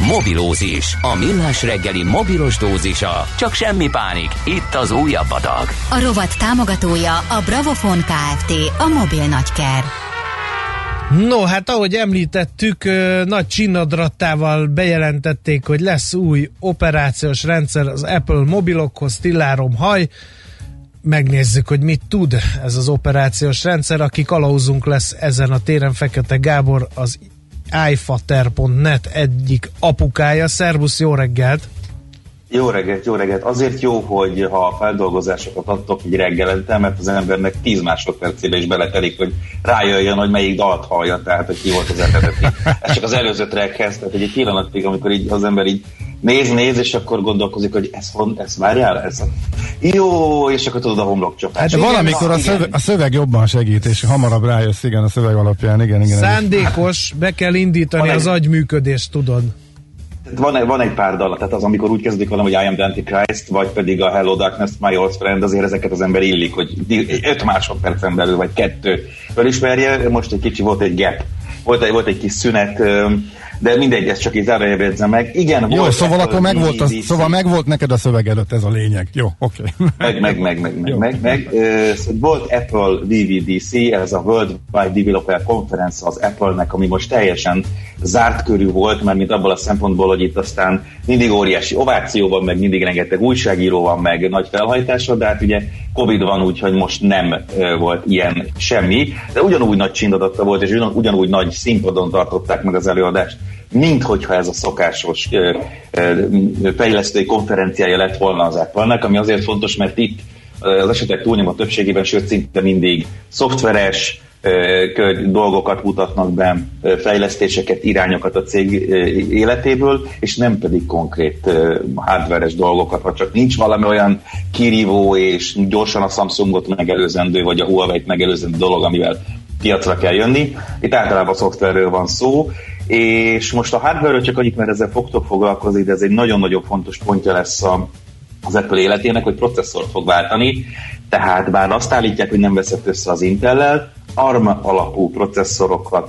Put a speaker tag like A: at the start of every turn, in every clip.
A: Mobilózis, a millás reggeli mobilos dózisa. Csak semmi pánik, itt az újabb adag.
B: A rovat támogatója a Bravofon Kft. A mobil nagyker.
C: No, hát ahogy említettük, nagy csinadrattával bejelentették, hogy lesz új operációs rendszer az Apple mobilokhoz, tillárom haj. Megnézzük, hogy mit tud ez az operációs rendszer. Aki kalauzunk lesz ezen a téren, Fekete Gábor, az ifater.net egyik apukája. Szervusz, jó reggelt!
D: Jó reggelt, jó reggelt. Azért jó, hogy ha a feldolgozásokat adtok egy reggelente, mert az embernek 10 másodpercébe is beletelik, hogy rájöjjön, hogy melyik dalt hallja, tehát hogy ki volt az eredeti. Ez csak az előző trackhez, tehát egy pillanatig, amikor így az ember így néz, néz, és akkor gondolkozik, hogy ez, ez várjál, ez jó, és akkor tudod a homlokcsapás.
E: Hát de valamikor a szöveg, a szöveg jobban segít, és hamarabb rájössz, igen, a szöveg alapján, igen, igen.
C: Szándékos, be kell indítani az agyműködést, tudod.
D: Van, van egy pár dal, tehát az, amikor úgy kezdik valami, hogy I am the Antichrist, vagy pedig a Hello Darkness, My Old Friend, azért ezeket az ember illik, hogy 5 másodpercen belül, vagy kettő felismerje. Most egy kicsi volt egy gap, volt egy, volt egy kis szünet, de mindegy, ezt csak így zárójelbe meg. Igen,
E: Jó, volt szóval akkor meg volt, az, szóval meg volt neked a szöveg előtt, ez a lényeg. Jó, oké.
D: Okay. Meg, meg, meg, meg, meg, meg, meg. Szóval volt Apple VVDC, ez a World Wide Developer Conference az Apple-nek, ami most teljesen zárt körű volt, mert mint abból a szempontból, hogy itt aztán mindig óriási ováció van, meg mindig rengeteg újságíró van, meg nagy felhajtásra, de hát ugye Covid van, úgyhogy most nem volt ilyen semmi, de ugyanúgy nagy csindadatta volt, és ugyanúgy nagy színpadon tartották meg az előadást mint hogyha ez a szokásos fejlesztői konferenciája lett volna az Apple-nek, ami azért fontos, mert itt az esetek túlnyomó többségében, sőt szinte mindig szoftveres, dolgokat mutatnak be, fejlesztéseket, irányokat a cég életéből, és nem pedig konkrét hardveres dolgokat, vagy csak nincs valami olyan kirívó és gyorsan a Samsungot megelőzendő, vagy a Huawei-t megelőzendő dolog, amivel piacra kell jönni. Itt általában a szoftverről van szó, és most a hardware csak annyit, mert ezzel fogtok foglalkozni, de ez egy nagyon-nagyon fontos pontja lesz a, az Apple életének, hogy processzort fog váltani, tehát bár azt állítják, hogy nem veszett össze az Intel-lel, ARM alapú processzorokat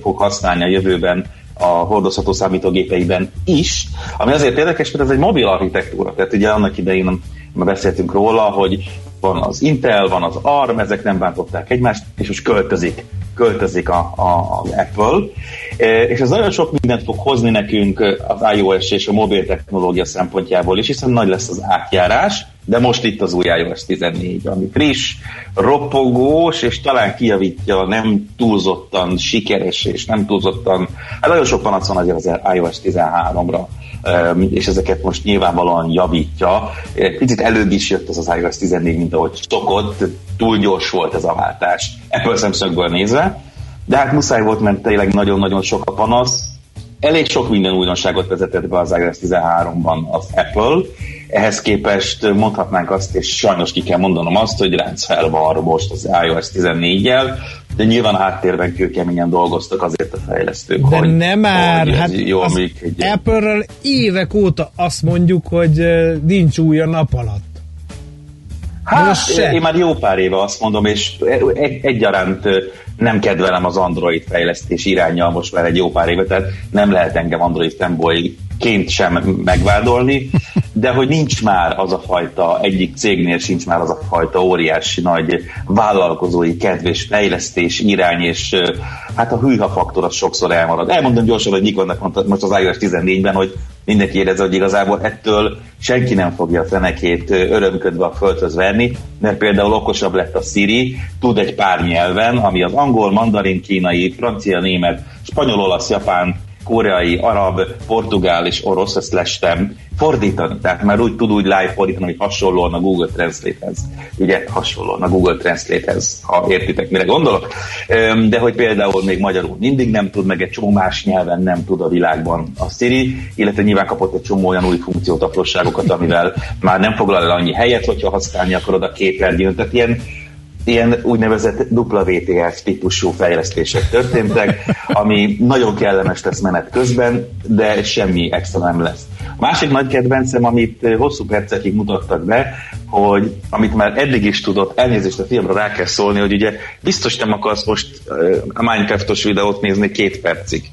D: fog használni a jövőben a hordozható számítógépeiben is, ami azért érdekes, mert ez egy mobil architektúra. Tehát ugye annak idején már beszéltünk róla, hogy van az Intel, van az ARM, ezek nem bántották egymást, és most költözik, költözik a, a, az Apple, e, és ez nagyon sok mindent fog hozni nekünk az iOS és a mobil technológia szempontjából is, hiszen nagy lesz az átjárás, de most itt az új iOS 14, ami friss, ropogós, és talán kijavítja nem túlzottan sikeres, és nem túlzottan, hát nagyon sok panasz van azért az iOS 13-ra és ezeket most nyilvánvalóan javítja. Picit előbb is jött ez az iOS 14, mint ahogy szokott, túl gyors volt ez a váltás Apple szemszögből nézve, de hát muszáj volt, mert tényleg nagyon-nagyon sok a panasz, elég sok minden újdonságot vezetett be az iOS 13-ban az Apple, ehhez képest mondhatnánk azt, és sajnos ki kell mondanom azt, hogy ránc felvar most az iOS 14-jel, de nyilván a háttérben kőkeményen dolgoztak azért a fejlesztők.
C: De hogy, nem már, hát jó, az egy... Apple-ről évek óta azt mondjuk, hogy nincs új a nap alatt.
D: Hát, én már jó pár éve azt mondom, és egy, egyaránt nem kedvelem az Android fejlesztés irányjal most már egy jó pár éve, tehát nem lehet engem Android fanboyként sem megvádolni, de hogy nincs már az a fajta, egyik cégnél sincs már az a fajta óriási nagy vállalkozói kedv és fejlesztés irány, és hát a hűha faktor az sokszor elmarad. Elmondom gyorsan, hogy mik vannak most az iOS 14-ben, hogy mindenki érezze, hogy igazából ettől senki nem fogja a fenekét örömködve a földhöz verni, mert például okosabb lett a Siri, tud egy pár nyelven, ami az angol, mandarin, kínai, francia, német, spanyol, olasz, japán, koreai, arab, portugál és orosz, ezt lestem fordítani. Tehát már úgy tud úgy live fordítani, hogy hasonlóan a Google Translate-hez. Ugye hasonlóan a Google Translate-hez, ha értitek, mire gondolok. De hogy például még magyarul mindig nem tud, meg egy csomó más nyelven nem tud a világban a Siri, illetve nyilván kapott egy csomó olyan új funkciót, apróságokat, amivel már nem foglal el annyi helyet, hogyha használni akarod a képernyőn. Tehát ilyen ilyen úgynevezett WTF típusú fejlesztések történtek, ami nagyon kellemes lesz menet közben, de semmi extra nem lesz. A másik nagy kedvencem, amit hosszú percekig mutattak be, hogy amit már eddig is tudott, elnézést a filmre rá kell szólni, hogy ugye biztos nem akarsz most a Minecraftos videót nézni két percig.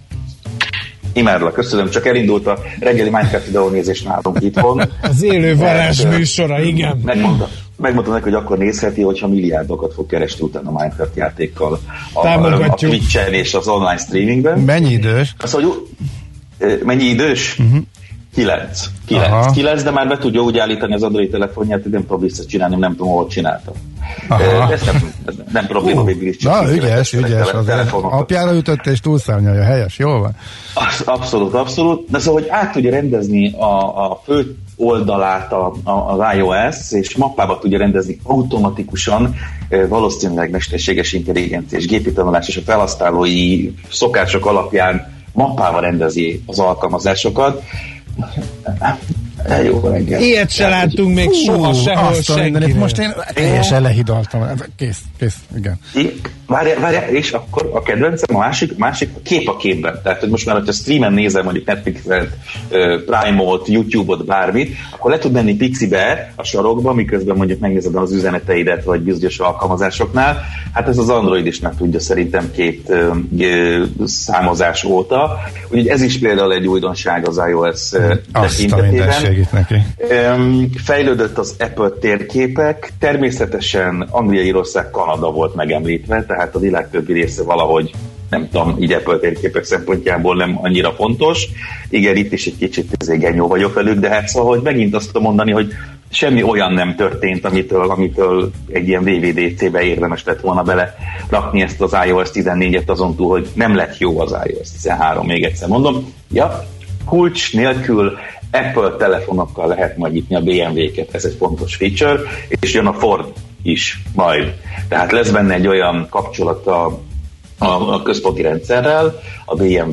D: Imádlak, köszönöm, csak elindult a reggeli Minecraft videónézés nálunk itthon.
C: Az élő varázs műsora, igen.
D: Megmondta, megmondta neki, hogy akkor nézheti, hogyha milliárdokat fog keresni utána a Minecraft játékkal a, a Twitch-en és az online streamingben.
E: Mennyi idős?
D: Azt mondja, mennyi idős? Uh-huh. 9. 9. 9, de már be tudja úgy állítani az Android telefonját, hogy nem tudom visszacsinálni, nem tudom, hol csináltam. Aha. Ez nem, ez nem probléma, végül is
E: csak Na, ügyes, ügyes. Azért apjára ütött és túlszárnyalja, helyes, jól van?
D: Abszolút, abszolút. De szóval, hogy át tudja rendezni a, a fő oldalát a, a, az iOS, és mappába tudja rendezni automatikusan, valószínűleg mesterséges intelligencia és gépi tanulás és a felhasználói szokások alapján mappába rendezi az alkalmazásokat. Jó reggel.
C: Ilyet se láttunk még Hú, soha sehol senkinél.
E: Most én teljesen lehidaltam. Kész, kész, igen.
D: Várjál, várjál, és akkor a kedvencem, a másik, másik a kép a képben. Tehát, hogy most már, hogyha streamen nézem mondjuk Netflixet, Prime-ot, YouTube-ot, bármit, akkor le tud menni Pixibe a sarokba, miközben mondjuk megnézed az üzeneteidet, vagy bizonyos alkalmazásoknál. Hát ez az Android is meg tudja szerintem két ö, ö, számozás óta. Úgyhogy ez is például egy újdonság az iOS tekintetében.
E: neki.
D: Fejlődött az Apple térképek, természetesen Anglia, Írország, Kanada volt megemlítve, tehát a világ többi része valahogy nem tudom, így Apple térképek szempontjából nem annyira fontos. Igen, itt is egy kicsit genyó vagyok velük, de hát szóval, hogy megint azt tudom mondani, hogy semmi olyan nem történt, amitől, amitől egy ilyen VVDC-be érdemes lett volna bele rakni ezt az iOS 14-et azon túl, hogy nem lett jó az iOS 13, még egyszer mondom. Ja, kulcs nélkül Apple telefonokkal lehet majd nyitni a BMW-ket, ez egy fontos feature, és jön a Ford is majd. Tehát lesz benne egy olyan kapcsolat a, központi rendszerrel, a BMW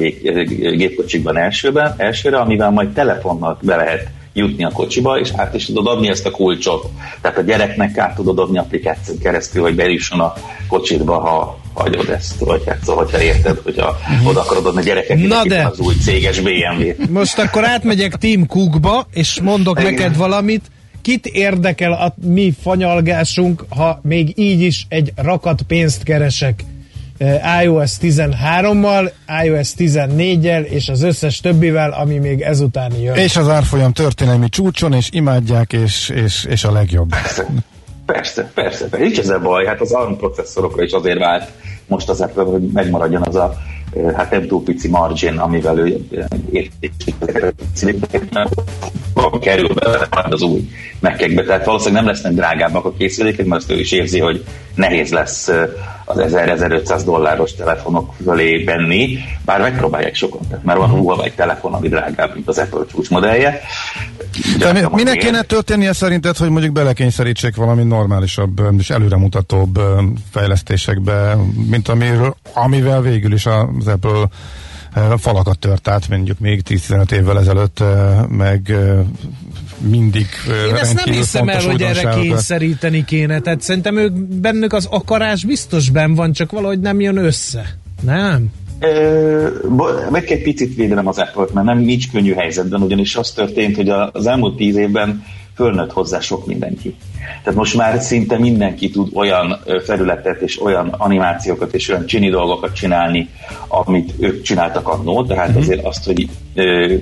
D: gépkocsikban elsőben, elsőre, amivel majd telefonnal be lehet jutni a kocsiba, és át is tudod adni ezt a kulcsot. Tehát a gyereknek át tudod adni applikáción keresztül, hogy bejusson a kocsitba, ha hagyod ezt, vagy hát szóval, hogyha érted, hogyha oda akarod adni a gyerekek, de. az új céges BMW.
C: Most akkor átmegyek Team Cookba, és mondok Igen. neked valamit, kit érdekel a mi fanyalgásunk, ha még így is egy rakat pénzt keresek eh, iOS 13-mal, iOS 14-jel és az összes többivel, ami még ezután jön.
E: És az árfolyam történelmi csúcson, és imádják, és, és, és a legjobb.
D: Persze, persze, persze. persze. Nincs ez a baj, hát az ARM processzorokra is azért vált most az Apple, hogy megmaradjon az a hát túl pici margin, amivel ő kerül bele az új mekkekbe. Tehát valószínűleg nem lesznek drágábbak a készülékek, mert azt ő is érzi, hogy nehéz lesz az 1000-1500 dolláros telefonok fölé benni, bár megpróbálják sokan, tehát már van Huawei telefon, ami drágább, mint az Apple csúcs modellje.
E: De mi, minek kéne történnie szerinted, hogy mondjuk belekényszerítsék valami normálisabb és előremutatóbb fejlesztésekbe, mint amiről, amivel végül is az Apple falakat tört át, mondjuk még 10-15 évvel ezelőtt, meg mindig
C: Én ezt nem hiszem el, hogy erre kényszeríteni kéne, tehát szerintem ők bennük az akarás biztos benn van, csak valahogy nem jön össze. Nem?
D: Meg kell picit védenem az Apple-t, mert nem nincs könnyű helyzetben, ugyanis az történt, hogy az elmúlt tíz évben fölnőtt hozzá sok mindenki. Tehát most már szinte mindenki tud olyan felületet és olyan animációkat és olyan csini dolgokat csinálni, amit ők csináltak annó, tehát mm-hmm. azért azt, hogy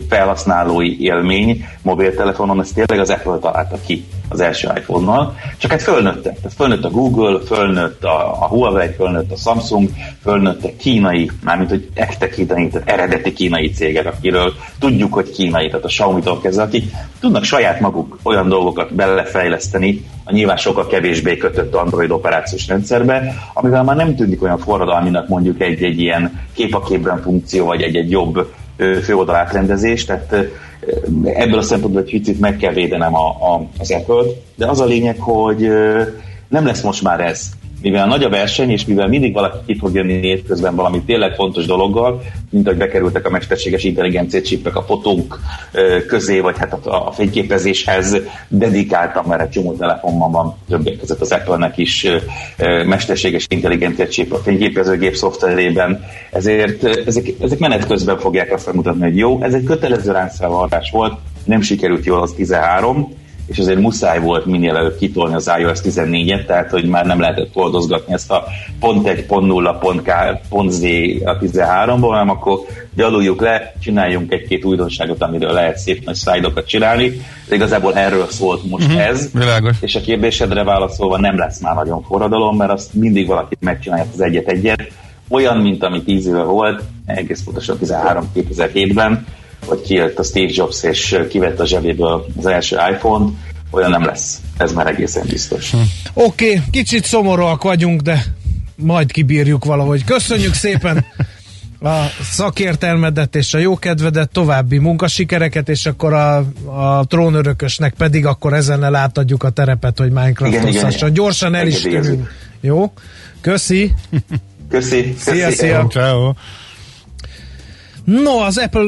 D: felhasználói élmény mobiltelefonon, ezt tényleg az Apple találta ki az első iPhone-nal, csak hát fölnőttek. Tehát fölnőtt a Google, fölnőtt a, a Huawei, fölnőtt a Samsung, fölnőtt a kínai, mármint hogy ekte kínai, tehát eredeti kínai cégek, akiről tudjuk, hogy kínai, tehát a Xiaomi-tól kezdve, akik tudnak saját maguk olyan dolgokat belefejleszteni, a nyilván sokkal kevésbé kötött Android operációs rendszerbe, amivel már nem tűnik olyan forradalminak mondjuk egy-egy ilyen képaképben funkció, vagy egy-egy jobb főoldal átrendezés, tehát ebből a szempontból egy picit meg kell védenem a, a, az apple de az a lényeg, hogy nem lesz most már ez mivel nagy a verseny, és mivel mindig valaki ki fog jönni évközben valami tényleg fontos dologgal, mint ahogy bekerültek a mesterséges intelligencia csipek a fotók közé, vagy hát a, a fényképezéshez dedikáltam, mert egy csomó telefonban van, többek között az Apple-nek is mesterséges intelligencia csip a fényképezőgép szoftverében, ezért ezek, ezek menet közben fogják azt mutatni, hogy jó, ez egy kötelező ráncfelvarrás volt, nem sikerült jól az 13, és azért muszáj volt minél előbb kitolni az iOS 14-et, tehát hogy már nem lehetett oldozgatni ezt a pont 1, pont 0, pont, K, pont Z a 13-ból, hanem akkor gyaluljuk le, csináljunk egy-két újdonságot, amiről lehet szép nagy szlájdokat csinálni. De igazából erről szólt most uh-huh, ez.
E: Világos.
D: És a kérdésedre válaszolva nem lesz már nagyon forradalom, mert azt mindig valaki megcsinálja az egyet-egyet. Olyan, mint ami 10 éve volt, egész pontosan 13-2007-ben, vagy kijött a Steve Jobs és kivett a zsebéből az első iPhone-t, olyan nem lesz. Ez már egészen biztos. Hm.
C: Oké, okay, kicsit szomorúak vagyunk, de majd kibírjuk valahogy. Köszönjük szépen a szakértelmedet és a jókedvedet, további munkasikereket, és akkor a, a trónörökösnek pedig akkor ezen átadjuk a terepet, hogy Minecraft Gyorsan el is tűnünk. Jó? Köszi!
D: Köszi!
C: Szia, szia! Ciao. No, az Apple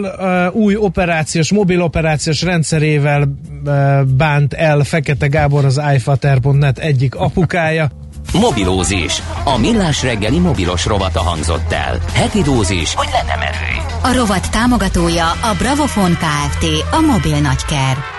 C: uh, új operációs, mobil operációs rendszerével uh, bánt el Fekete Gábor az iFater.net egyik apukája.
A: Mobilózis. A millás reggeli mobilos rovata hangzott el. Heti dózis, hogy lenne merő.
B: A rovat támogatója a Bravofon Kft. A mobil nagyker.